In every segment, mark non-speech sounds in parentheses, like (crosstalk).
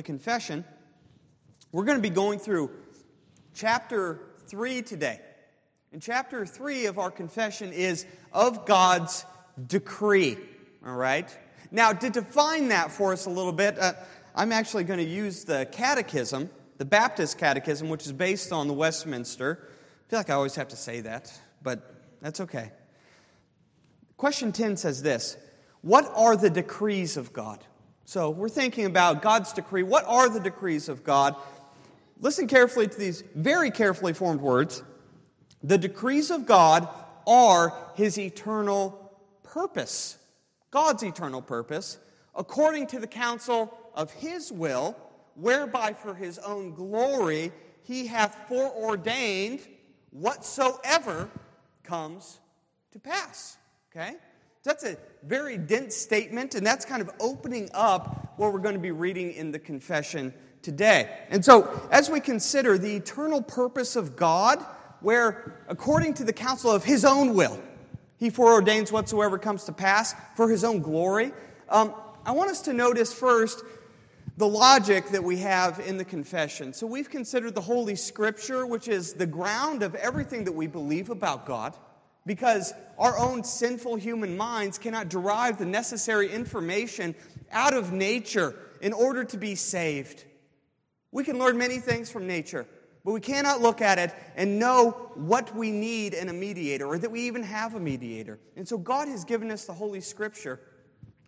the confession, we're going to be going through chapter 3 today. And chapter 3 of our confession is of God's decree. All right? Now, to define that for us a little bit, uh, I'm actually going to use the catechism, the Baptist catechism, which is based on the Westminster. I feel like I always have to say that, but that's okay. Question 10 says this What are the decrees of God? So we're thinking about God's decree. What are the decrees of God? Listen carefully to these very carefully formed words. The decrees of God are his eternal purpose. God's eternal purpose, according to the counsel of his will, whereby for his own glory he hath foreordained whatsoever comes to pass. Okay? That's a very dense statement, and that's kind of opening up what we're going to be reading in the confession today. And so, as we consider the eternal purpose of God, where according to the counsel of his own will, he foreordains whatsoever comes to pass for his own glory, um, I want us to notice first the logic that we have in the confession. So, we've considered the Holy Scripture, which is the ground of everything that we believe about God because our own sinful human minds cannot derive the necessary information out of nature in order to be saved. We can learn many things from nature, but we cannot look at it and know what we need in a mediator or that we even have a mediator. And so God has given us the Holy Scripture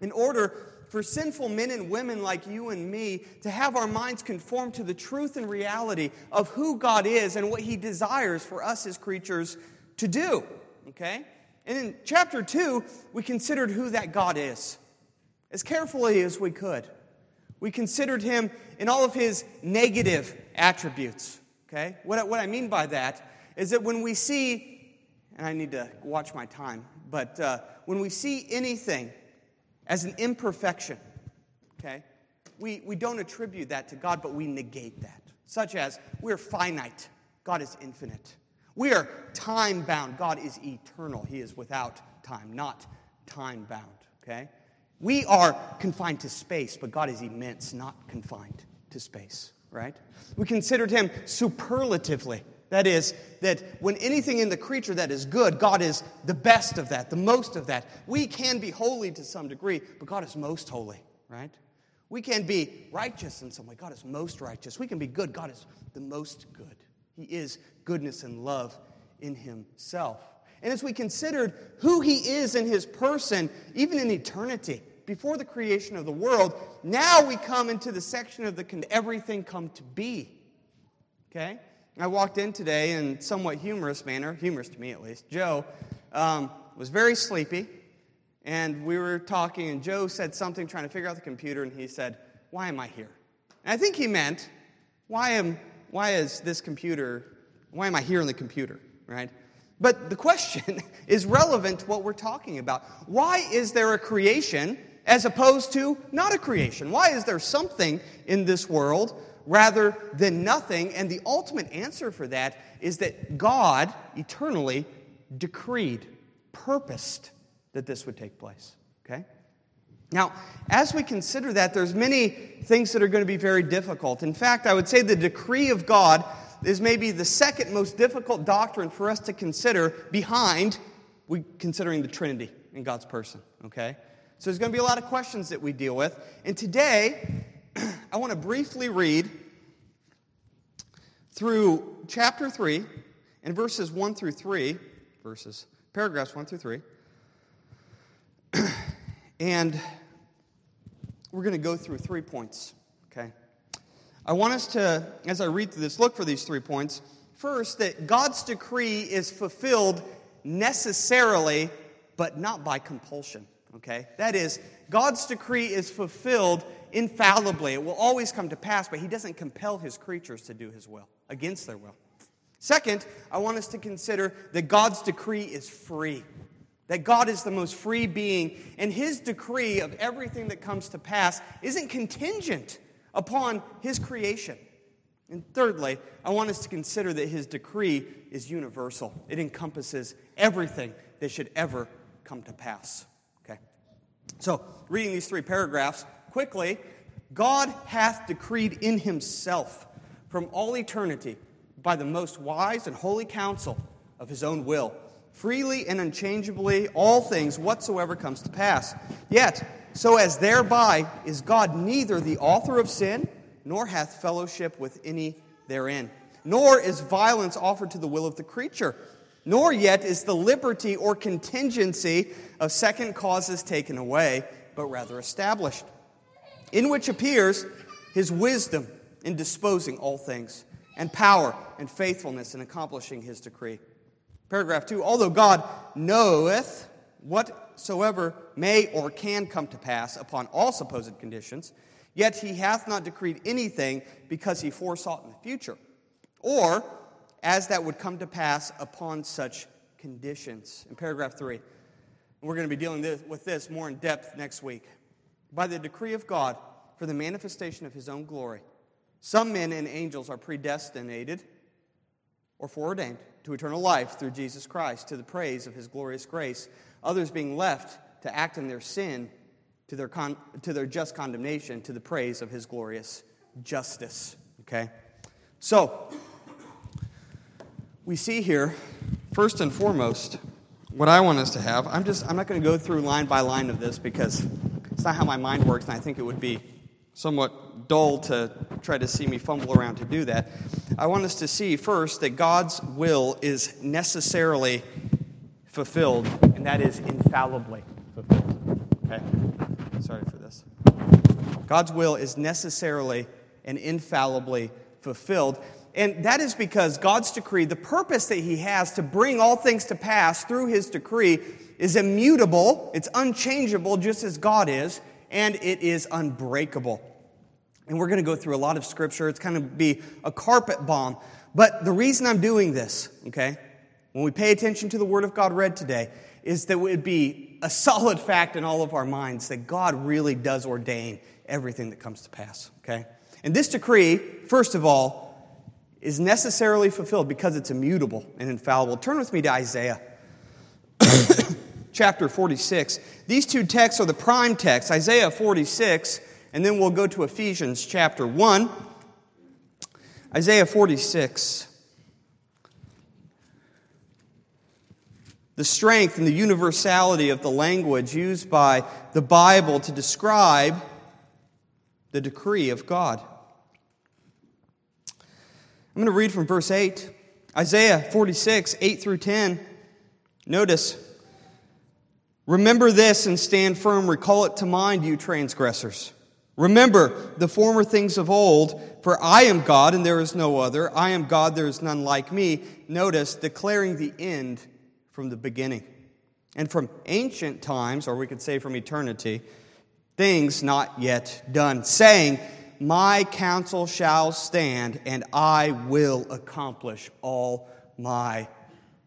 in order for sinful men and women like you and me to have our minds conform to the truth and reality of who God is and what He desires for us as creatures to do. Okay? And in chapter 2, we considered who that God is as carefully as we could. We considered him in all of his negative attributes. Okay? What, what I mean by that is that when we see, and I need to watch my time, but uh, when we see anything as an imperfection, okay, we, we don't attribute that to God, but we negate that. Such as, we're finite, God is infinite. We are time bound. God is eternal. He is without time, not time bound. Okay? We are confined to space, but God is immense, not confined to space, right? We considered him superlatively. That is, that when anything in the creature that is good, God is the best of that, the most of that. We can be holy to some degree, but God is most holy, right? We can be righteous in some way. God is most righteous. We can be good. God is the most good. He is goodness and love in himself. And as we considered who he is in his person, even in eternity, before the creation of the world, now we come into the section of the can everything come to be. Okay? I walked in today in somewhat humorous manner, humorous to me at least. Joe um, was very sleepy, and we were talking, and Joe said something trying to figure out the computer, and he said, Why am I here? And I think he meant, Why am why is this computer, why am I here on the computer, right? But the question (laughs) is relevant to what we're talking about. Why is there a creation as opposed to not a creation? Why is there something in this world rather than nothing? And the ultimate answer for that is that God eternally decreed, purposed that this would take place. Okay? Now, as we consider that, there's many things that are going to be very difficult. In fact, I would say the decree of God is maybe the second most difficult doctrine for us to consider behind we considering the Trinity in God's person, okay? So there's going to be a lot of questions that we deal with. And today, (clears throat) I want to briefly read through chapter 3 and verses 1 through 3, verses, paragraphs 1 through 3. (clears throat) and we're going to go through three points, okay? I want us to, as I read through this, look for these three points. First, that God's decree is fulfilled necessarily, but not by compulsion, okay? That is, God's decree is fulfilled infallibly. It will always come to pass, but He doesn't compel His creatures to do His will, against their will. Second, I want us to consider that God's decree is free that God is the most free being, and his decree of everything that comes to pass isn't contingent upon his creation. And thirdly, I want us to consider that his decree is universal, it encompasses everything that should ever come to pass. Okay? So, reading these three paragraphs quickly, God hath decreed in himself from all eternity by the most wise and holy counsel of his own will, freely and unchangeably all things whatsoever comes to pass. Yet, so as thereby is God neither the author of sin, nor hath fellowship with any therein, nor is violence offered to the will of the creature, nor yet is the liberty or contingency of second causes taken away, but rather established in which appears his wisdom in disposing all things, and power and faithfulness in accomplishing his decree. Paragraph 2 Although God knoweth whatsoever may or can come to pass upon all supposed conditions, yet he hath not decreed anything because he foresaw it in the future, or as that would come to pass upon such conditions. In paragraph 3, we're going to be dealing with this more in depth next week by the decree of God for the manifestation of his own glory. Some men and angels are predestinated or foreordained to eternal life through Jesus Christ to the praise of his glorious grace, others being left to act in their sin to their, con- to their just condemnation to the praise of his glorious justice. Okay? So, we see here, first and foremost, what I want us to have. I'm just I'm not going to go through line by line of this because it's not how my mind works, and I think it would be somewhat dull to try to see me fumble around to do that. I want us to see first that God's will is necessarily fulfilled, and that is infallibly fulfilled. Okay? Sorry for this. God's will is necessarily and infallibly fulfilled. And that is because God's decree, the purpose that He has to bring all things to pass through His decree, is immutable, it's unchangeable, just as God is, and it is unbreakable. And we're going to go through a lot of scripture. It's kind of be a carpet bomb. But the reason I'm doing this, okay, when we pay attention to the Word of God read today, is that it would be a (laughs) solid fact in all of our minds that God really does ordain everything that comes to pass, okay? And this decree, first of all, is necessarily fulfilled because it's immutable and infallible. Turn with me to Isaiah (coughs) chapter 46. These two texts are the prime texts Isaiah 46, and then we'll go to Ephesians chapter 1. Isaiah 46. The strength and the universality of the language used by the Bible to describe the decree of God. I'm going to read from verse 8. Isaiah 46, 8 through 10. Notice, Remember this and stand firm. Recall it to mind, you transgressors. Remember the former things of old, for I am God and there is no other. I am God, there is none like me. Notice, declaring the end from the beginning. And from ancient times, or we could say from eternity, things not yet done, saying, My counsel shall stand, and I will accomplish all my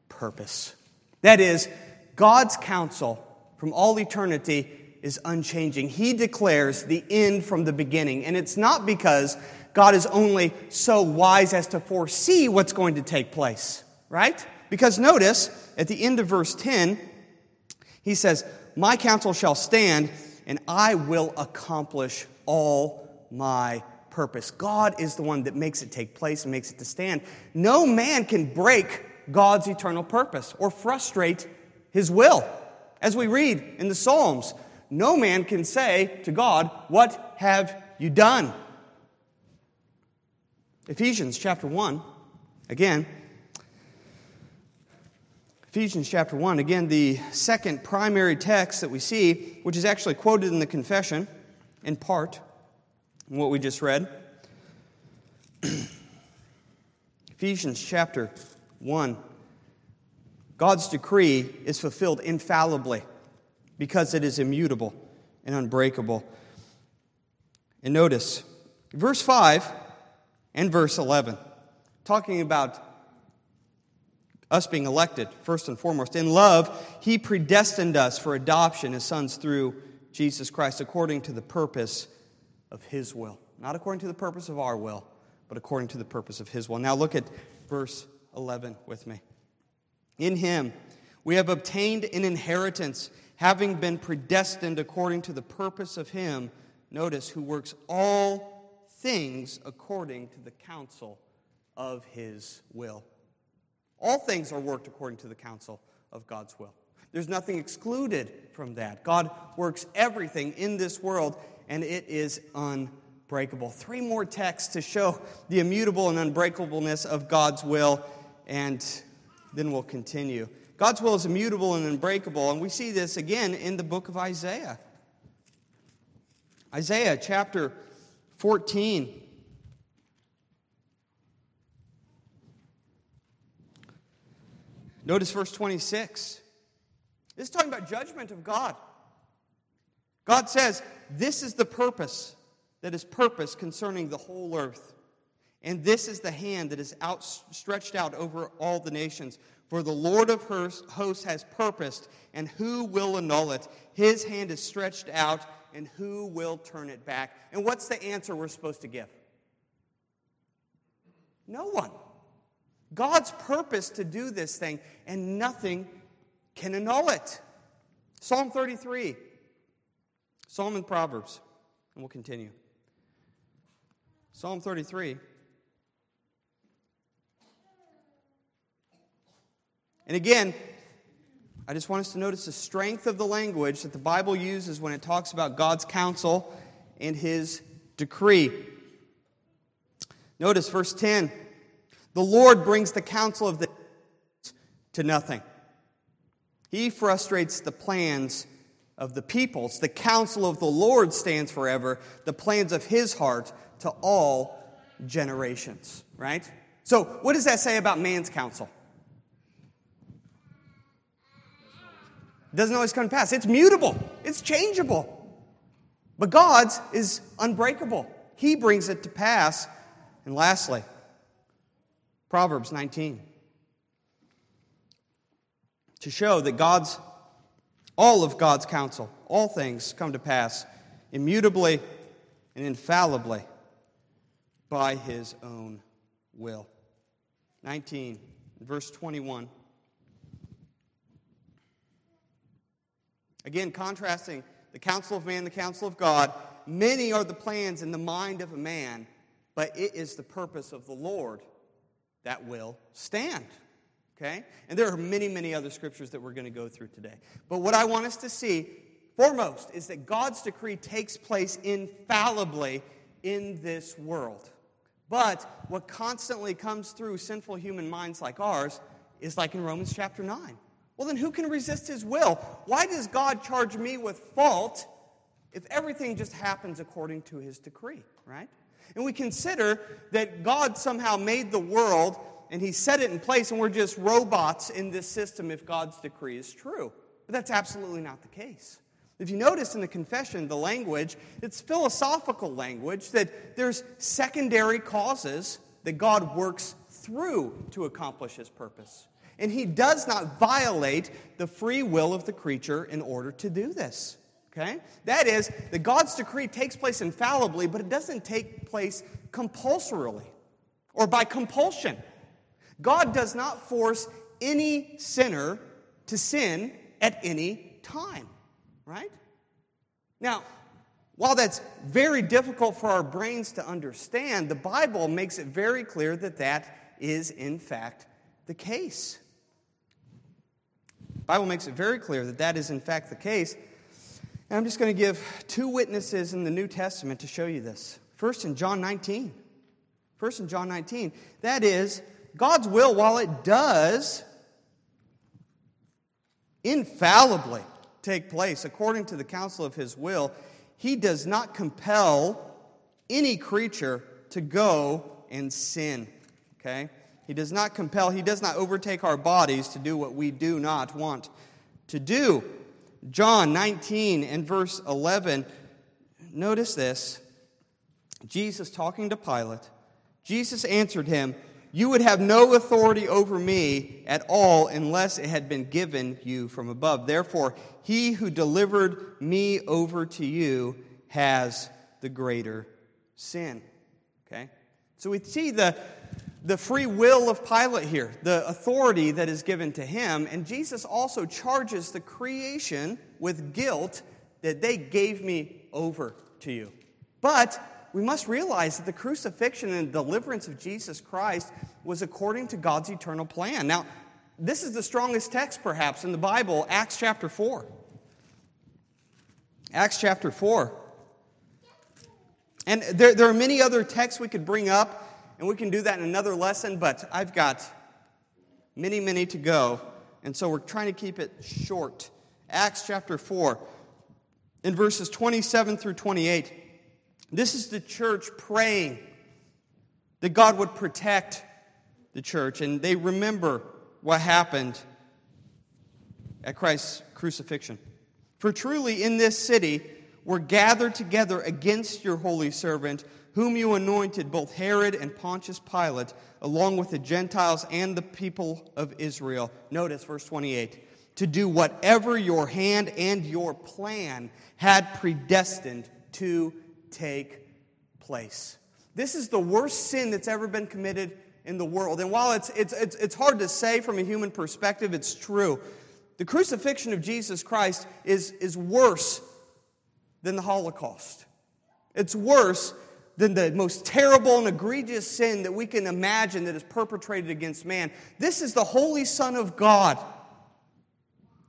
purpose. That is, God's counsel from all eternity is unchanging. He declares the end from the beginning. And it's not because God is only so wise as to foresee what's going to take place, right? Because notice at the end of verse 10, he says, My counsel shall stand, and I will accomplish all my purpose. God is the one that makes it take place and makes it to stand. No man can break God's eternal purpose or frustrate his will. As we read in the Psalms, no man can say to God, What have you done? Ephesians chapter 1, again. Ephesians chapter 1, again, the second primary text that we see, which is actually quoted in the confession in part, in what we just read. (clears throat) Ephesians chapter 1. God's decree is fulfilled infallibly because it is immutable and unbreakable. And notice, verse 5 and verse 11, talking about us being elected, first and foremost. In love, He predestined us for adoption as sons through Jesus Christ, according to the purpose of His will. Not according to the purpose of our will, but according to the purpose of His will. Now look at verse 11 with me. In him we have obtained an inheritance, having been predestined according to the purpose of him Notice, who works all things according to the counsel of his will. All things are worked according to the counsel of God's will. There's nothing excluded from that. God works everything in this world, and it is unbreakable. Three more texts to show the immutable and unbreakableness of God's will, and then we'll continue. God's will is immutable and unbreakable, and we see this again in the book of Isaiah. Isaiah chapter 14. Notice verse 26. This is talking about judgment of God. God says, This is the purpose that is purpose concerning the whole earth. And this is the hand that is outstretched out over all the nations. For the Lord of hosts has purposed, and who will annul it? His hand is stretched out, and who will turn it back? And what's the answer we're supposed to give? No one. God's purpose to do this thing, and nothing can annul it. Psalm 33, Psalm and Proverbs, and we'll continue. Psalm 33. And again, I just want us to notice the strength of the language that the Bible uses when it talks about God's counsel and his decree. Notice verse 10 the Lord brings the counsel of the to nothing. He frustrates the plans of the peoples. The counsel of the Lord stands forever, the plans of his heart to all generations. Right? So, what does that say about man's counsel? Doesn't always come to pass. It's mutable, it's changeable. But God's is unbreakable. He brings it to pass. And lastly, Proverbs 19. To show that God's, all of God's counsel, all things come to pass immutably and infallibly by his own will. 19, verse 21. Again, contrasting the counsel of man, the counsel of God. Many are the plans in the mind of a man, but it is the purpose of the Lord that will stand. Okay? And there are many, many other scriptures that we're going to go through today. But what I want us to see, foremost, is that God's decree takes place infallibly in this world. But what constantly comes through sinful human minds like ours is like in Romans chapter 9. Well, then who can resist his will? Why does God charge me with fault if everything just happens according to his decree, right? And we consider that God somehow made the world and he set it in place and we're just robots in this system if God's decree is true. But that's absolutely not the case. If you notice in the confession, the language, it's philosophical language that there's secondary causes that God works through to accomplish his purpose. And he does not violate the free will of the creature in order to do this. Okay? That is, that God's decree takes place infallibly, but it doesn't take place compulsorily or by compulsion. God does not force any sinner to sin at any time, right? Now, while that's very difficult for our brains to understand, the Bible makes it very clear that that is, in fact, the case. Bible makes it very clear that that is, in fact, the case. And I'm just going to give two witnesses in the New Testament to show you this. First, in John 19. First, in John 19. That is, God's will, while it does infallibly take place according to the counsel of his will, he does not compel any creature to go and sin. Okay? He does not compel, he does not overtake our bodies to do what we do not want to do. John 19 and verse 11, notice this. Jesus talking to Pilate. Jesus answered him, You would have no authority over me at all unless it had been given you from above. Therefore, he who delivered me over to you has the greater sin. Okay? So we see the the free will of Pilate here, the authority that is given to him. And Jesus also charges the creation with guilt that they gave me over to you. But we must realize that the crucifixion and deliverance of Jesus Christ was according to God's eternal plan. Now, this is the strongest text, perhaps, in the Bible, Acts chapter 4. Acts chapter 4. And there, there are many other texts we could bring up, and we can do that in another lesson, but I've got many, many to go. And so we're trying to keep it short. Acts chapter 4, in verses 27 through 28. This is the church praying that God would protect the church, and they remember what happened at Christ's crucifixion. For truly in this city were gathered together against your holy servant, whom you anointed, both Herod and Pontius Pilate, along with the Gentiles and the people of Israel. Notice verse 28 to do whatever your hand and your plan had predestined to take place. This is the worst sin that's ever been committed in the world. And while it's, it's, it's, it's hard to say from a human perspective, it's true. The crucifixion of Jesus Christ is, is worse than the Holocaust. It's worse than the most terrible and egregious sin that we can imagine that is perpetrated against man. This is the Holy Son of God.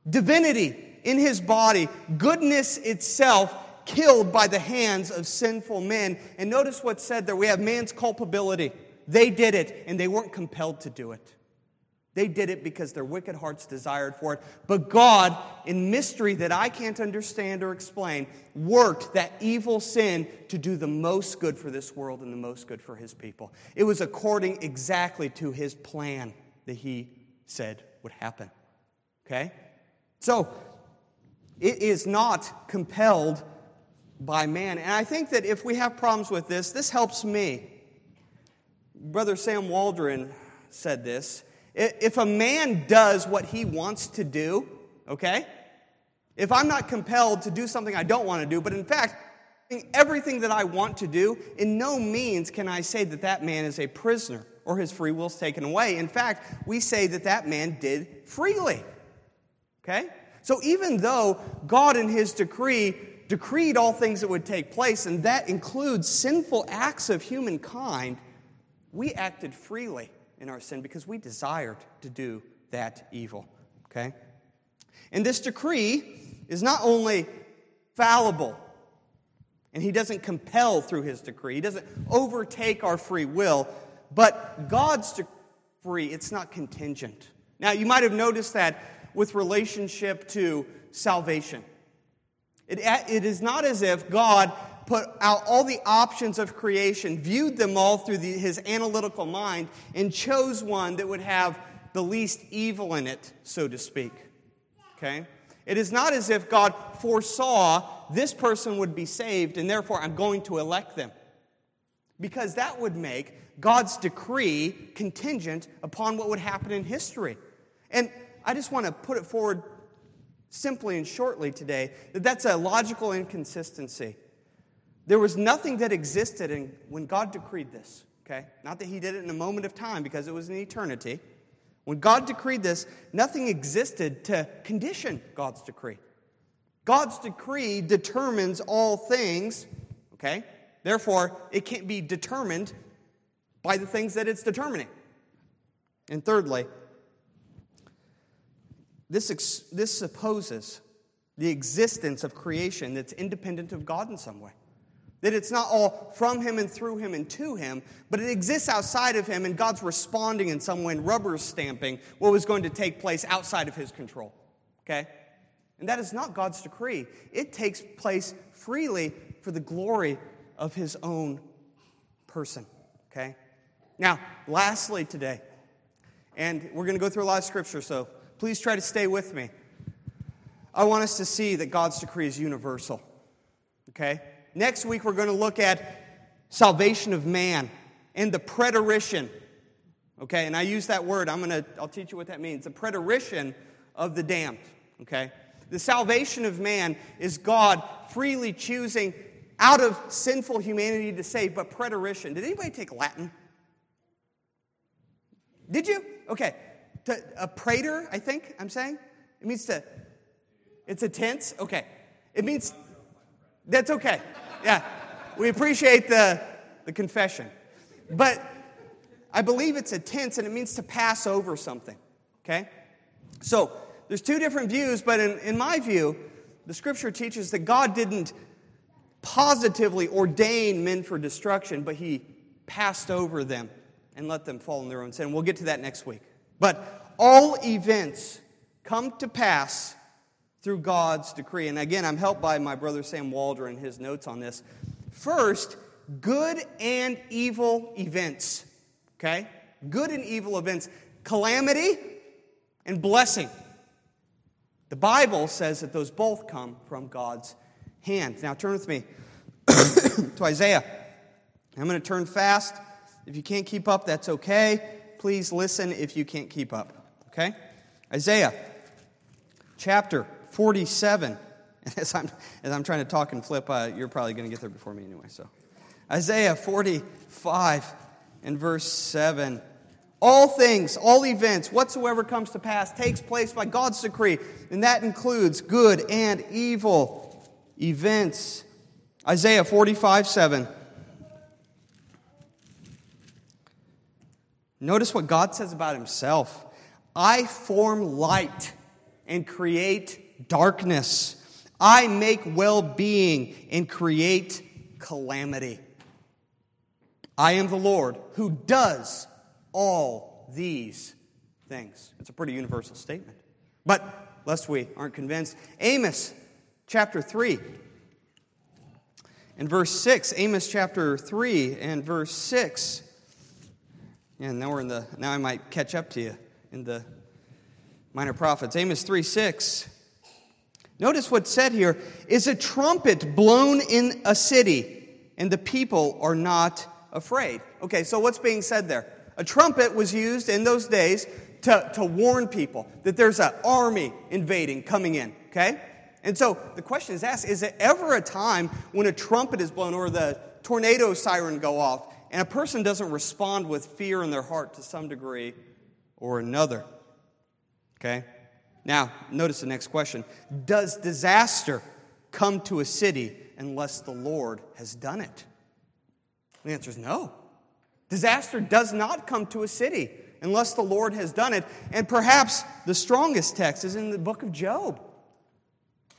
Divinity in his body, goodness itself killed by the hands of sinful men. And notice what's said there. We have man's culpability. They did it, and they weren't compelled to do it. They did it because their wicked hearts desired for it. But God, in mystery that I can't understand or explain, worked that evil sin to do the most good for this world and the most good for his people. It was according exactly to his plan that he said would happen. Okay? So, it is not compelled by man. And I think that if we have problems with this, this helps me. Brother Sam Waldron said this. If a man does what he wants to do, okay? If I'm not compelled to do something I don't want to do, but in fact, everything that I want to do, in no means can I say that that man is a prisoner or his free will is taken away. In fact, we say that that man did freely. Okay? So even though God in his decree decreed all things that would take place, and that includes sinful acts of humankind, we acted freely in our sin because we desired to do that evil. Okay? And this decree is not only fallible, and he doesn't compel through his decree, he doesn't overtake our free will, but God's decree, it's not contingent. Now, you might have noticed that with relationship to salvation. It, it is not as if God put out all the options of creation, viewed them all through the, his analytical mind, and chose one that would have the least evil in it, so to speak. Okay? It is not as if God foresaw this person would be saved and therefore I'm going to elect them. Because that would make God's decree contingent upon what would happen in history. And I just want to put it forward simply and shortly today that that's a logical inconsistency. There was nothing that existed in, when God decreed this, okay? Not that He did it in a moment of time because it was an eternity. When God decreed this, nothing existed to condition God's decree. God's decree determines all things, okay? Therefore, it can't be determined by the things that it's determining. And thirdly, this, ex- this supposes the existence of creation that's independent of God in some way. That it's not all from him and through him and to him, but it exists outside of him, and God's responding in some way and rubber stamping what was going to take place outside of his control. Okay? And that is not God's decree. It takes place freely for the glory of his own person. Okay? Now, lastly, today, and we're going to go through a lot of scripture, so please try to stay with me. I want us to see that God's decree is universal. Okay? Next week, we're going to look at salvation of man and the preterition. Okay, and I use that word. I'm going to, I'll teach you what that means. The preterition of the damned. Okay? The salvation of man is God freely choosing out of sinful humanity to save, but preterition. Did anybody take Latin? Did you? Okay. To, a praeter, I think I'm saying. It means to, it's a tense? Okay. It means, that's okay. Yeah. We appreciate the, the confession. But I believe it's a tense and it means to pass over something. Okay? So there's two different views, but in, in my view, the scripture teaches that God didn't positively ordain men for destruction, but he passed over them and let them fall in their own sin. We'll get to that next week. But all events come to pass through God's decree. And again, I'm helped by my brother Sam Waldron and his notes on this. First, good and evil events. Okay? Good and evil events. Calamity and blessing. The Bible says that those both come from God's hand. Now turn with me (coughs) to Isaiah. I'm going to turn fast. If you can't keep up, that's okay. Please listen if you can't keep up. Okay? Isaiah chapter 47. (laughs) As I'm, as I'm trying to talk and flip, uh, you're probably going to get there before me anyway. So, Isaiah 45 and verse 7. All things, all events, whatsoever comes to pass, takes place by God's decree, and that includes good and evil events. Isaiah 45 7. Notice what God says about himself I form light and create darkness. I make well being and create calamity. I am the Lord who does all these things. It's a pretty universal statement. But lest we aren't convinced, Amos chapter 3 and verse 6. Amos chapter 3 and verse 6. And now we're in the now I might catch up to you in the minor prophets. Amos 3 6. Notice what's said here is a trumpet blown in a city, and the people are not afraid. Okay, so what's being said there? A trumpet was used in those days to, to warn people that there's an army invading coming in, okay? And so the question is asked is there ever a time when a trumpet is blown or the tornado siren go off and a person doesn't respond with fear in their heart to some degree or another? Okay? Now, notice the next question Does disaster come to a city unless the Lord has done it? The answer is no. Disaster does not come to a city unless the Lord has done it. And perhaps the strongest text is in the book of Job.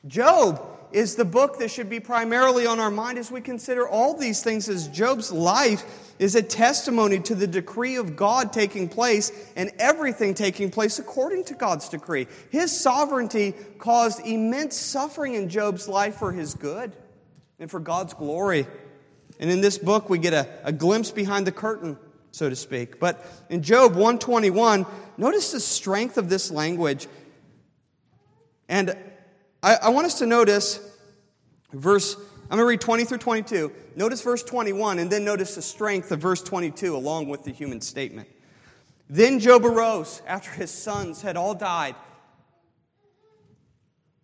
Job is the book that should be primarily on our mind as we consider all these things, as Job's life is a testimony to the decree of God taking place and everything taking place according to God's decree. His sovereignty caused immense suffering in Job's life for his good and for God's glory. And in this book, we get a, a glimpse behind the curtain, so to speak. But in Job 121, notice the strength of this language. And I, I want us to notice verse, I'm going to read 20 through 22. Notice verse 21, and then notice the strength of verse 22 along with the human statement. Then Job arose after his sons had all died.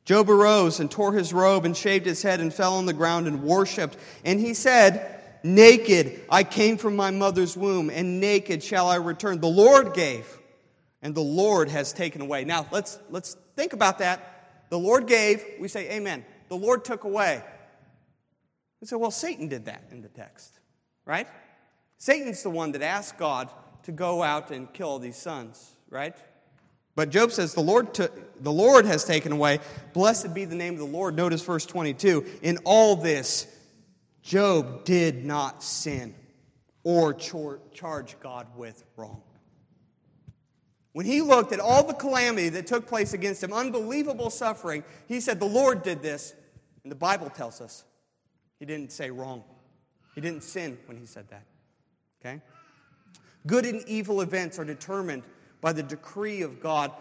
Job arose and tore his robe and shaved his head and fell on the ground and worshiped. And he said, Naked I came from my mother's womb, and naked shall I return. The Lord gave, and the Lord has taken away. Now, let's, let's think about that. The Lord gave, we say, Amen. The Lord took away. We say, well, Satan did that in the text, right? Satan's the one that asked God to go out and kill these sons, right? But Job says, the Lord, took, the Lord has taken away. Blessed be the name of the Lord. Notice verse 22. In all this, Job did not sin or char- charge God with wrong. When he looked at all the calamity that took place against him, unbelievable suffering, he said, The Lord did this. And the Bible tells us he didn't say wrong. He didn't sin when he said that. Okay? Good and evil events are determined by the decree of God.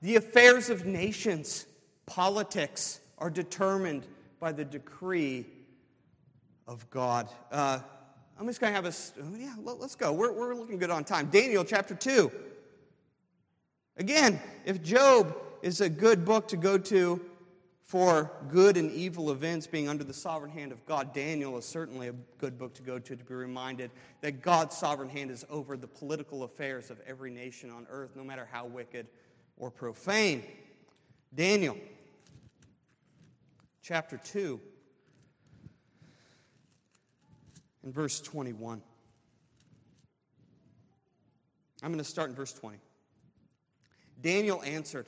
The affairs of nations, politics, are determined by the decree of God. Uh, I'm just going to have a, yeah, let, us go. We're, we're looking good on time. Daniel chapter 2. Again, if Job is a good book to go to for good and evil events being under the sovereign hand of God, Daniel is certainly a good book to go to to be reminded that God's sovereign hand is over the political affairs of every nation on earth, no matter how wicked or profane. Daniel chapter 2. and verse 21. I'm going to start in verse 20. Daniel answered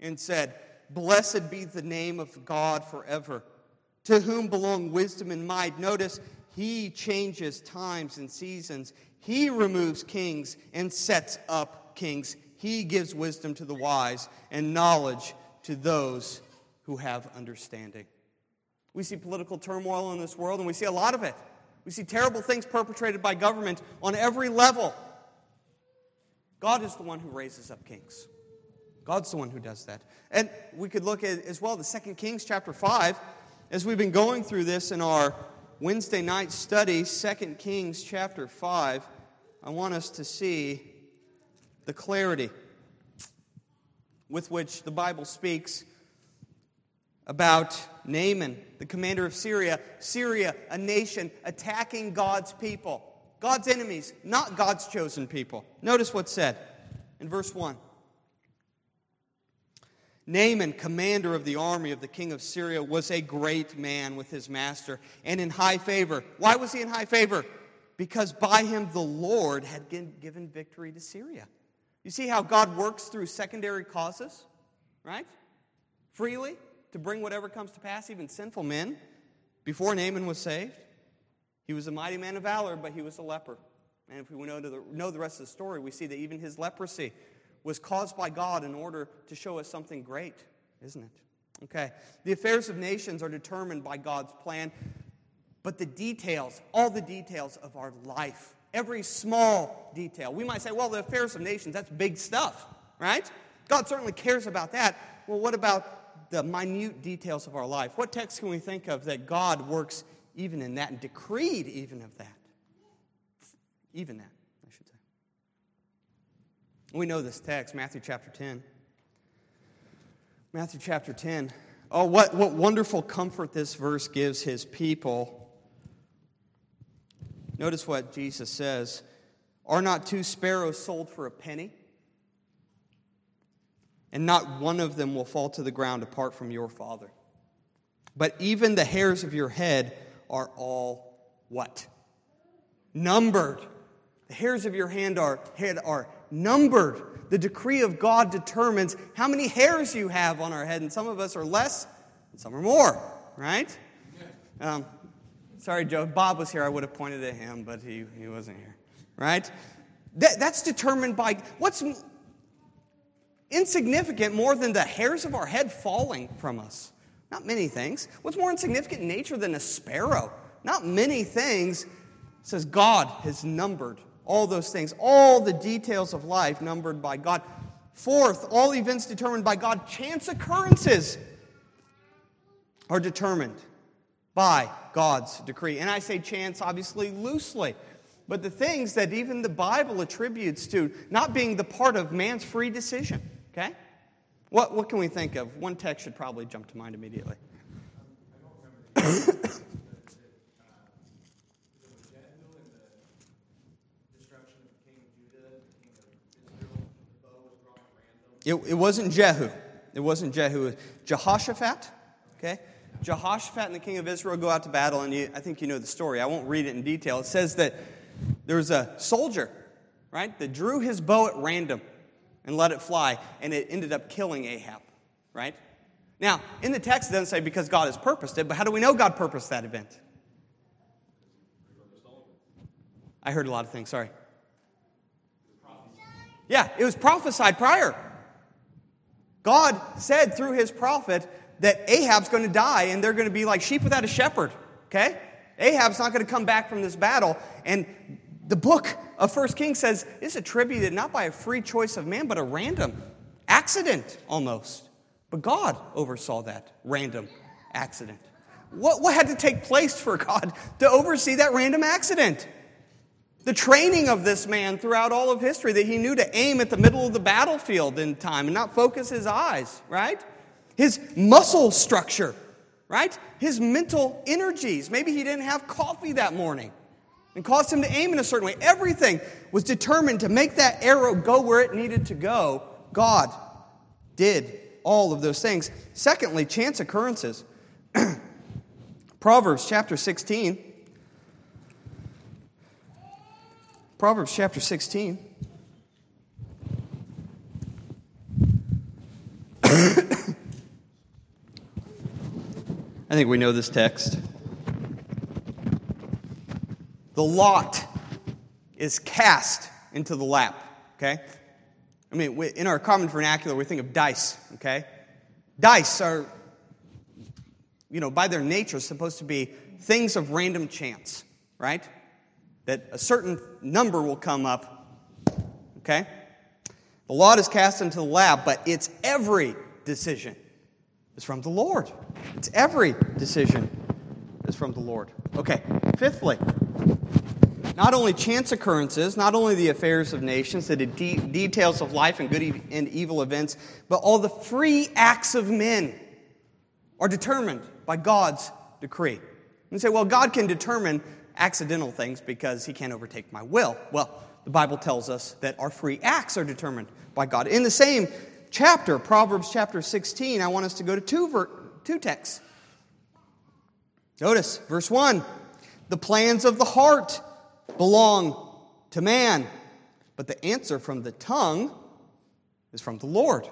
and said, Blessed be the name of God forever, to whom belong wisdom and might. Notice, he changes times and seasons. He removes kings and sets up kings. He gives wisdom to the wise and knowledge to those who have understanding. We see political turmoil in this world, and we see a lot of it. We see terrible things perpetrated by government on every level. God is the one who raises up kings. God's the one who does that. And we could look at as well the Second Kings chapter 5. As we've been going through this in our Wednesday night study, Second Kings chapter 5, I want us to see the clarity with which the Bible speaks about Naaman, the commander of Syria. Syria, a nation attacking God's people, God's enemies, not God's chosen people. Notice what's said in verse 1. Naaman, commander of the army of the king of Syria, was a great man with his master and in high favor. Why was he in high favor? Because by him the Lord had given victory to Syria. You see how God works through secondary causes, right? Freely to bring whatever comes to pass, even sinful men. Before Naaman was saved, he was a mighty man of valor, but he was a leper. And if we know the, know the rest of the story, we see that even his leprosy was caused by God in order to show us something great, isn't it? Okay. The affairs of nations are determined by God's plan, but the details, all the details of our life, every small detail. We might say, well, the affairs of nations, that's big stuff, right? God certainly cares about that. Well, what about the minute details of our life? What text can we think of that God works even in that and decreed even of that? Even that. We know this text, Matthew chapter 10. Matthew chapter 10. Oh, what, what wonderful comfort this verse gives his people. Notice what Jesus says Are not two sparrows sold for a penny? And not one of them will fall to the ground apart from your Father. But even the hairs of your head are all what? Numbered. The hairs of your hand are, head are numbered. The decree of God determines how many hairs you have on our head, and some of us are less, and some are more, right? Um, sorry, Joe. Bob was here. I would have pointed at him, but he, he wasn't here, right? That, that's determined by what's insignificant more than the hairs of our head falling from us. Not many things. What's more insignificant in nature than a sparrow? Not many things. It says God has numbered all those things, all the details of life numbered by God. Fourth, all events determined by God. Chance occurrences are determined by God's decree. And I say chance obviously loosely, but the things that even the Bible attributes to not being the part of man's free decision. Okay? What, what can we think of? One text should probably jump to mind immediately. (coughs) It, it wasn't Jehu. It wasn't Jehu. It was Jehoshaphat. Okay? Jehoshaphat and the king of Israel go out to battle, and you, I think you know the story. I won't read it in detail. It says that there was a soldier, right, that drew his bow at random and let it fly, and it ended up killing Ahab, right? Now, in the text, it doesn't say because God has purposed it, but how do we know God purposed that event? I heard a lot of things, sorry. Yeah, it was prophesied prior. God said through his prophet that Ahab's going to die and they're going to be like sheep without a shepherd. Okay? Ahab's not going to come back from this battle. And the book of First Kings says it's attributed not by a free choice of man, but a random accident almost. But God oversaw that random accident. What, what had to take place for God to oversee that random accident? The training of this man throughout all of history that he knew to aim at the middle of the battlefield in time and not focus his eyes, right? His muscle structure, right? His mental energies. Maybe he didn't have coffee that morning and caused him to aim in a certain way. Everything was determined to make that arrow go where it needed to go. God did all of those things. Secondly, chance occurrences. (clears throat) Proverbs chapter 16 Proverbs chapter 16. I think we know this text. The lot is cast into the lap, okay? I mean, in our common vernacular, we think of dice, okay? Dice are, you know, by their nature, supposed to be things of random chance, right? That a certain number will come up, okay? The lot is cast into the lap, but it's every decision is from the Lord. It's every decision is from the Lord. Okay, fifthly, not only chance occurrences, not only the affairs of nations, the de- details of life and good and evil events, but all the free acts of men are determined by God's decree. And say, well, God can determine accidental things because he can't overtake my will. Well, the Bible tells us that our free acts are determined by God. In the same chapter, Proverbs chapter 16, I want us to go to two, ver- two texts. Notice verse 1 The plans of the heart belong to man, but the answer from the tongue is from the Lord.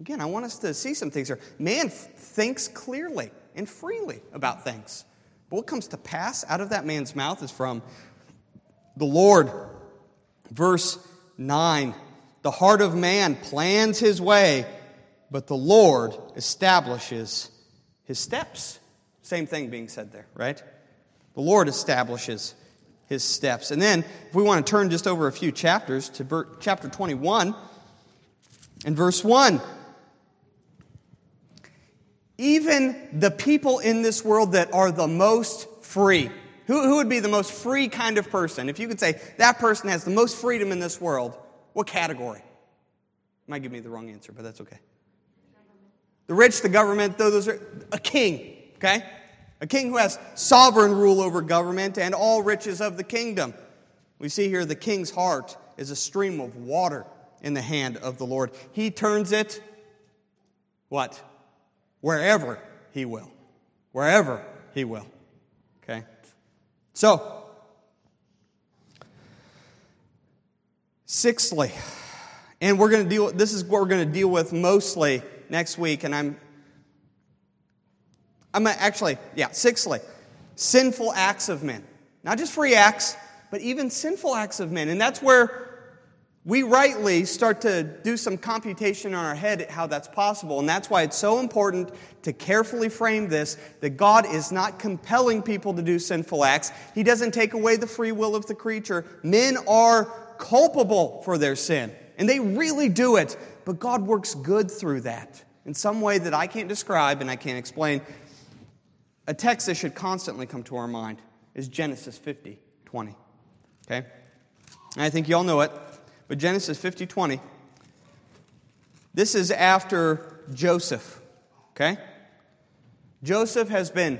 Again, I want us to see some things here. Man thinks clearly and freely about things. But what comes to pass out of that man's mouth is from the Lord. Verse 9 The heart of man plans his way, but the Lord establishes his steps. Same thing being said there, right? The Lord establishes his steps. And then, if we want to turn just over a few chapters to chapter 21 and verse 1. Even the people in this world that are the most free, who, who would be the most free kind of person? If you could say that person has the most freedom in this world, what category? Might give me the wrong answer, but that's okay. The rich, the government, though those are a king, okay? A king who has sovereign rule over government and all riches of the kingdom. We see here the king's heart is a stream of water in the hand of the Lord. He turns it what? Wherever he will. Wherever he will. Okay? So, sixthly, and we're going to deal this is what we're going to deal with mostly next week and I'm I'm actually, yeah, sixthly, sinful acts of men. Not just free acts, but even sinful acts of men. And that's where we rightly start to do some computation in our head at how that's possible. And that's why it's so important to carefully frame this that God is not compelling people to do sinful acts. He doesn't take away the free will of the creature. Men are culpable for their sin, and they really do it. But God works good through that in some way that I can't describe and I can't explain. A text that should constantly come to our mind is Genesis 50 20. Okay? And I think you all know it, but Genesis 50 20. This is after Joseph. Okay? Joseph has been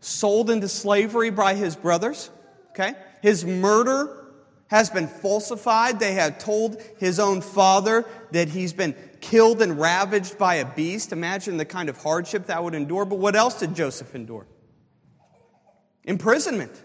sold into slavery by his brothers. Okay? His murder has been falsified. They have told his own father that he's been killed and ravaged by a beast. Imagine the kind of hardship that would endure. But what else did Joseph endure? Imprisonment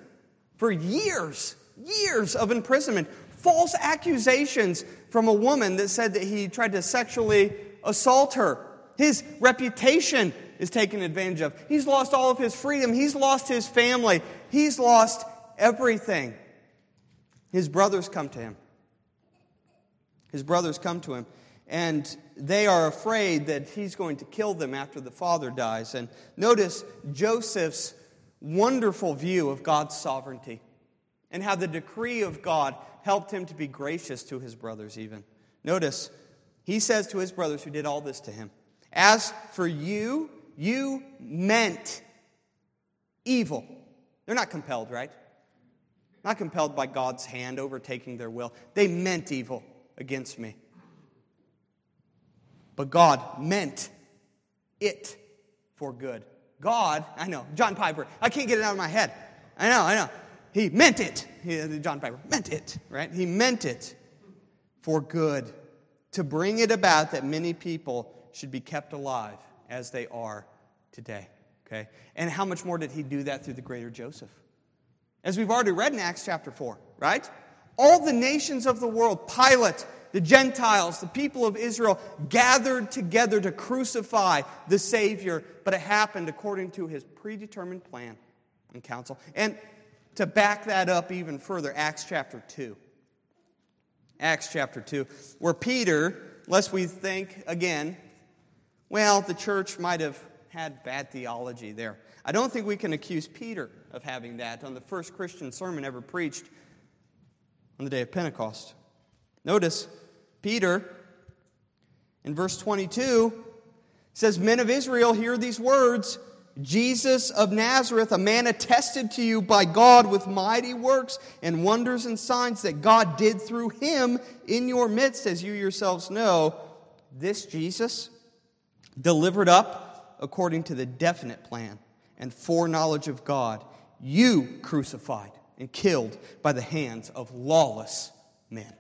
for years, years of imprisonment. False accusations from a woman that said that he tried to sexually assault her. His reputation is taken advantage of. He's lost all of his freedom. He's lost his family. He's lost everything. His brothers come to him. His brothers come to him and they are afraid that he's going to kill them after the father dies. And notice Joseph's wonderful view of God's sovereignty and how the decree of God helped him to be gracious to his brothers, even. Notice, he says to his brothers who did all this to him, As for you, you meant evil. They're not compelled, right? Not compelled by God's hand overtaking their will. They meant evil against me. But God meant it for good. God, I know, John Piper, I can't get it out of my head. I know, I know. He meant it. He, uh, John Piper meant it, right? He meant it for good, to bring it about that many people should be kept alive as they are today. Okay? And how much more did he do that through the greater Joseph? As we've already read in Acts chapter 4, right? All the nations of the world, Pilate, the Gentiles, the people of Israel, gathered together to crucify the Savior, but it happened according to his predetermined plan and counsel. And to back that up even further, Acts chapter 2. Acts chapter 2, where Peter, lest we think again, well, the church might have had bad theology there. I don't think we can accuse Peter of having that on the first Christian sermon ever preached on the day of Pentecost. Notice, Peter, in verse 22, says, Men of Israel, hear these words Jesus of Nazareth, a man attested to you by God with mighty works and wonders and signs that God did through him in your midst, as you yourselves know. This Jesus, delivered up according to the definite plan and foreknowledge of God, you crucified and killed by the hands of lawless men.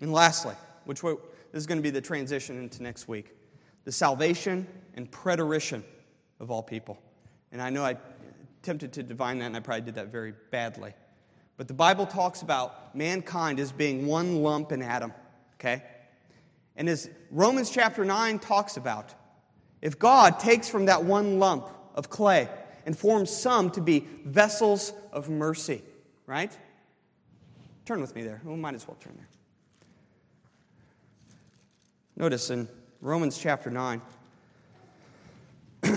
And lastly, which this is going to be the transition into next week, the salvation and preterition of all people. And I know I attempted to divine that, and I probably did that very badly. But the Bible talks about mankind as being one lump in Adam, okay? And as Romans chapter 9 talks about, if God takes from that one lump of clay and forms some to be vessels of mercy, right? Turn with me there. We might as well turn there. Notice in Romans chapter 9. (clears throat)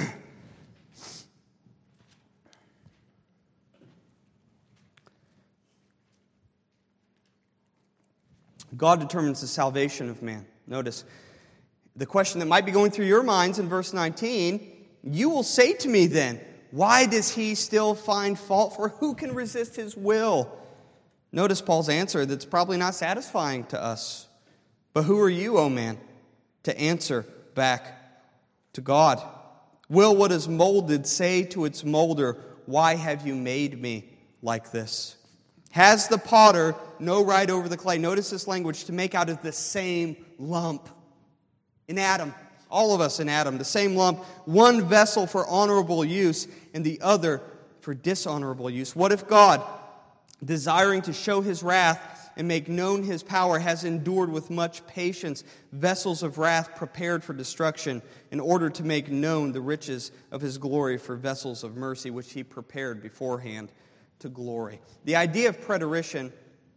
God determines the salvation of man. Notice the question that might be going through your minds in verse 19 you will say to me then, why does he still find fault? For who can resist his will? Notice Paul's answer that's probably not satisfying to us. But who are you, O oh man? To answer back to God. Will what is molded say to its molder, Why have you made me like this? Has the potter no right over the clay? Notice this language to make out of the same lump. In Adam, all of us in Adam, the same lump, one vessel for honorable use and the other for dishonorable use. What if God, desiring to show his wrath, and make known his power, has endured with much patience vessels of wrath prepared for destruction, in order to make known the riches of his glory for vessels of mercy, which he prepared beforehand to glory. The idea of preterition,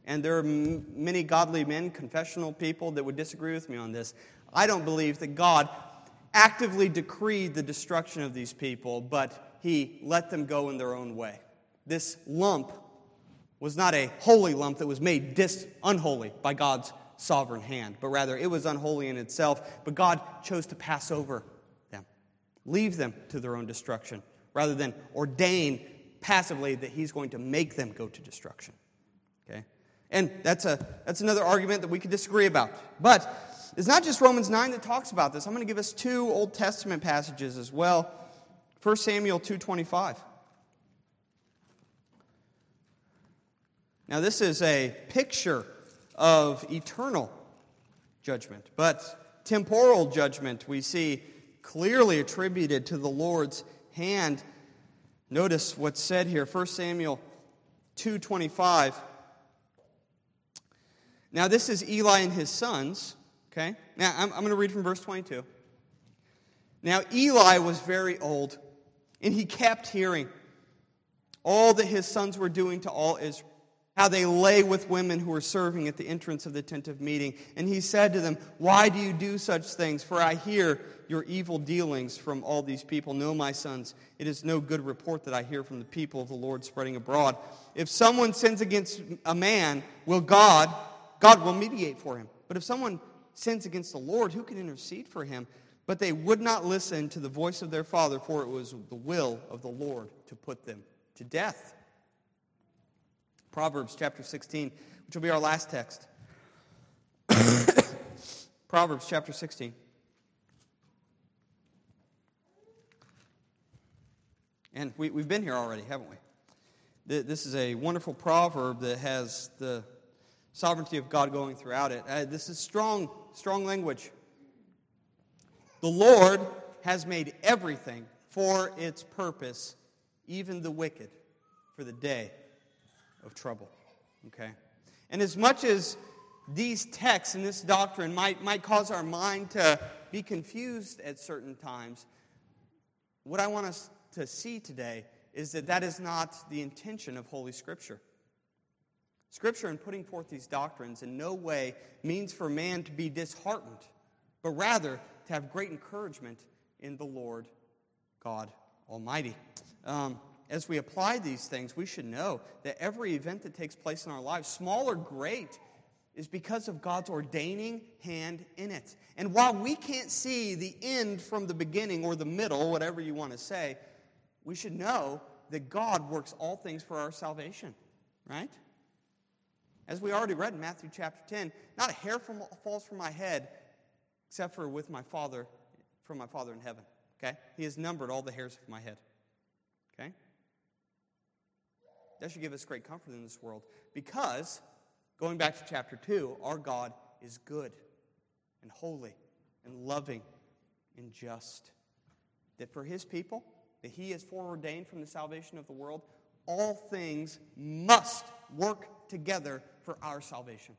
and there are m- many godly men, confessional people, that would disagree with me on this. I don't believe that God actively decreed the destruction of these people, but he let them go in their own way. This lump was not a holy lump that was made dis- unholy by God's sovereign hand, but rather it was unholy in itself, but God chose to pass over them, leave them to their own destruction, rather than ordain passively that He's going to make them go to destruction. Okay? And that's, a, that's another argument that we could disagree about. But it's not just Romans 9 that talks about this. I'm going to give us two Old Testament passages as well. 1 Samuel 2.25. Now, this is a picture of eternal judgment, but temporal judgment we see clearly attributed to the Lord's hand. Notice what's said here, 1 Samuel 2:25. Now, this is Eli and his sons, okay? Now, I'm, I'm going to read from verse 22. Now, Eli was very old, and he kept hearing all that his sons were doing to all Israel how they lay with women who were serving at the entrance of the tent of meeting. And he said to them, Why do you do such things? For I hear your evil dealings from all these people. No, my sons, it is no good report that I hear from the people of the Lord spreading abroad. If someone sins against a man, will God, God will mediate for him. But if someone sins against the Lord, who can intercede for him? But they would not listen to the voice of their father, for it was the will of the Lord to put them to death. Proverbs chapter 16, which will be our last text. (coughs) Proverbs chapter 16. And we, have been here already, haven't we? This is a wonderful proverb that has the sovereignty of God going throughout it. Uh, this is strong, strong language. The Lord has made everything for its purpose, even the wicked for the day of trouble. Okay? And as much as these texts and this doctrine might, might cause our mind to be confused at certain times, what I want us to see today is that that is not the intention of Holy Scripture. Scripture, in putting forth these doctrines, in no way means for man to be disheartened, but rather to have great encouragement in the Lord God Almighty. Um, as we apply these things, we should know that every event that takes place in our lives, small or great, is because of God's ordaining hand in it. And while we can't see the end from the beginning or the middle, whatever you want to say, we should know that God works all things for our salvation, right? As we already read in Matthew chapter 10, not a hair from, falls from my head except for with my Father, from my Father in heaven. Okay? He has numbered all the hairs of my head. Okay? That should give us great comfort in this world because, going back to chapter 2, our God is good and holy and loving and just. That for his people, that he has foreordained from the salvation of the world, all things must work together for our salvation.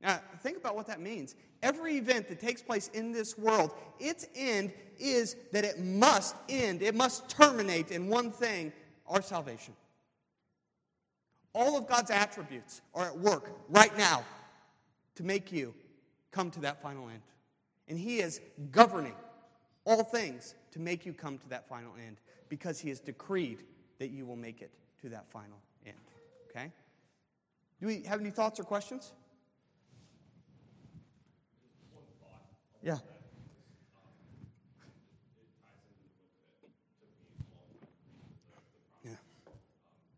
Now, think about what that means. Every event that takes place in this world, its end is that it must end, it must terminate in one thing our salvation. All of God's attributes are at work right now to make you come to that final end. And He is governing all things to make you come to that final end because He has decreed that you will make it to that final end. Okay? Do we have any thoughts or questions? Yeah.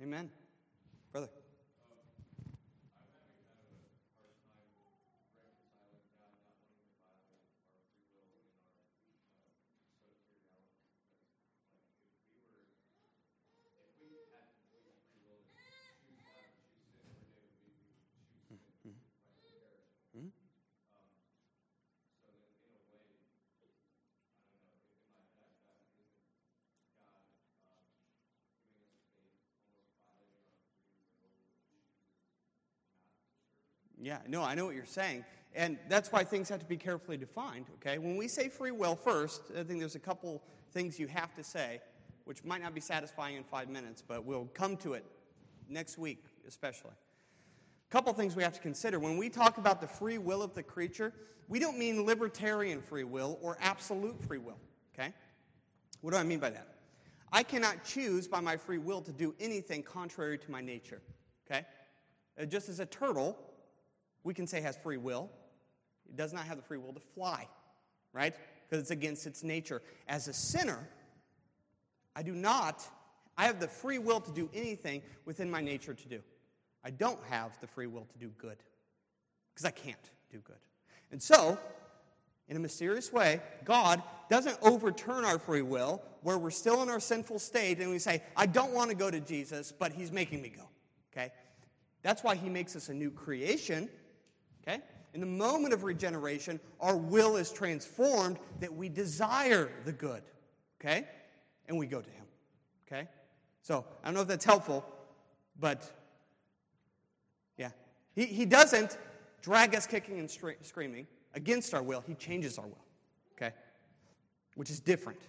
Amen. Brother. Yeah, no, I know what you're saying. And that's why things have to be carefully defined, okay? When we say free will first, I think there's a couple things you have to say, which might not be satisfying in five minutes, but we'll come to it next week, especially. A couple things we have to consider. When we talk about the free will of the creature, we don't mean libertarian free will or absolute free will, okay? What do I mean by that? I cannot choose by my free will to do anything contrary to my nature, okay? Uh, just as a turtle we can say has free will. It does not have the free will to fly, right? Because it's against its nature. As a sinner, I do not, I have the free will to do anything within my nature to do. I don't have the free will to do good because I can't do good. And so, in a mysterious way, God doesn't overturn our free will where we're still in our sinful state and we say, I don't want to go to Jesus, but He's making me go. Okay? That's why He makes us a new creation Okay? In the moment of regeneration, our will is transformed that we desire the good. Okay? And we go to Him. Okay? So, I don't know if that's helpful, but yeah. He, he doesn't drag us kicking and screaming against our will, He changes our will. Okay? Which is different.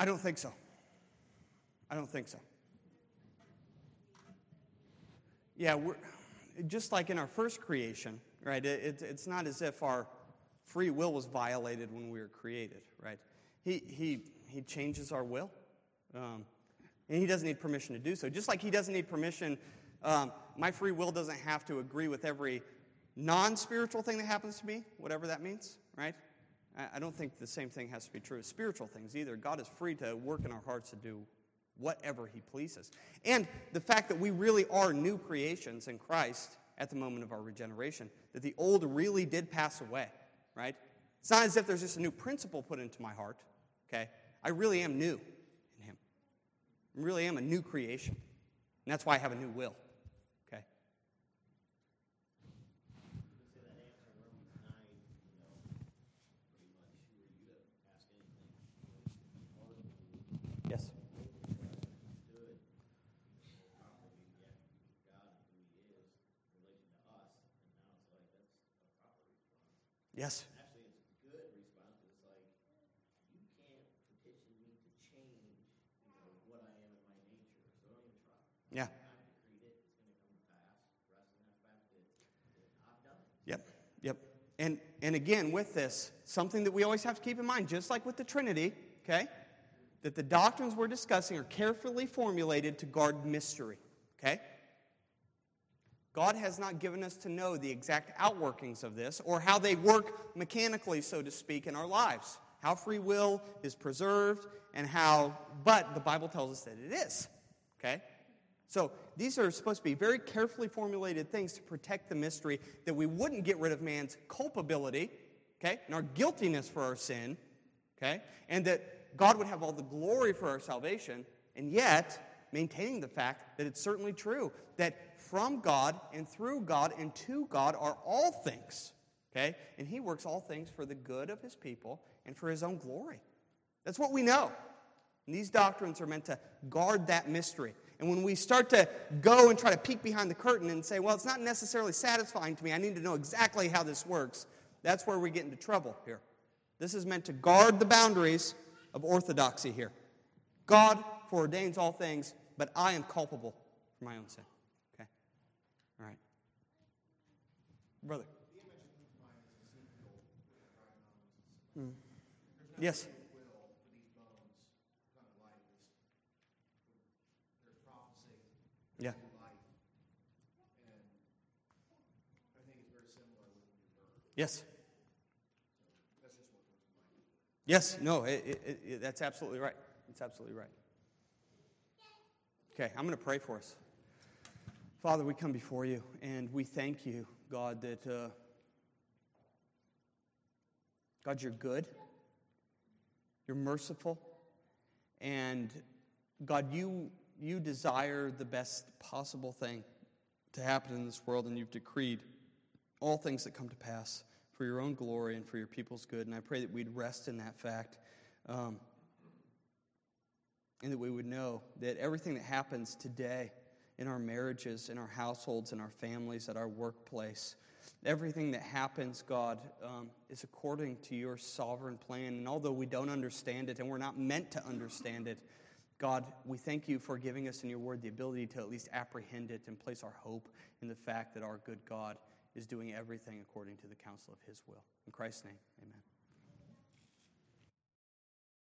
I don't think so. I don't think so. Yeah, we're, just like in our first creation, right? It, it's not as if our free will was violated when we were created, right? He, he, he changes our will, um, and he doesn't need permission to do so. Just like he doesn't need permission, um, my free will doesn't have to agree with every non spiritual thing that happens to me, whatever that means, right? I don't think the same thing has to be true of spiritual things either. God is free to work in our hearts to do whatever He pleases. And the fact that we really are new creations in Christ at the moment of our regeneration, that the old really did pass away, right? It's not as if there's just a new principle put into my heart, okay? I really am new in Him. I really am a new creation. And that's why I have a new will. Yes. Actually, it's a good response. It's like, you can't petition me to change you know, what I am in my nature, so don't even try. Yeah. I've decreed it, it's going to come to pass. Rest in that fact that, that I've done it. Yep, yep. And, and again, with this, something that we always have to keep in mind, just like with the Trinity, okay, that the doctrines we're discussing are carefully formulated to guard mystery, okay? God has not given us to know the exact outworkings of this or how they work mechanically, so to speak, in our lives. How free will is preserved and how, but the Bible tells us that it is. Okay? So these are supposed to be very carefully formulated things to protect the mystery that we wouldn't get rid of man's culpability, okay, and our guiltiness for our sin, okay, and that God would have all the glory for our salvation, and yet maintaining the fact that it's certainly true that from God and through God and to God are all things. Okay? And He works all things for the good of His people and for His own glory. That's what we know. And these doctrines are meant to guard that mystery. And when we start to go and try to peek behind the curtain and say, well, it's not necessarily satisfying to me, I need to know exactly how this works, that's where we get into trouble here. This is meant to guard the boundaries of orthodoxy here. God foreordains all things, but I am culpable for my own sin. All right. Brother. Mm. Yes. Yeah. Yes. Yes, no, it, it, it, that's absolutely right. That's absolutely right. Okay, I'm going to pray for us. Father, we come before you and we thank you, God, that, uh, God, you're good, you're merciful, and God, you, you desire the best possible thing to happen in this world, and you've decreed all things that come to pass for your own glory and for your people's good. And I pray that we'd rest in that fact. Um, and that we would know that everything that happens today in our marriages, in our households, in our families, at our workplace. Everything that happens, God, um, is according to your sovereign plan. And although we don't understand it and we're not meant to understand it, God, we thank you for giving us in your word the ability to at least apprehend it and place our hope in the fact that our good God is doing everything according to the counsel of his will. In Christ's name, amen.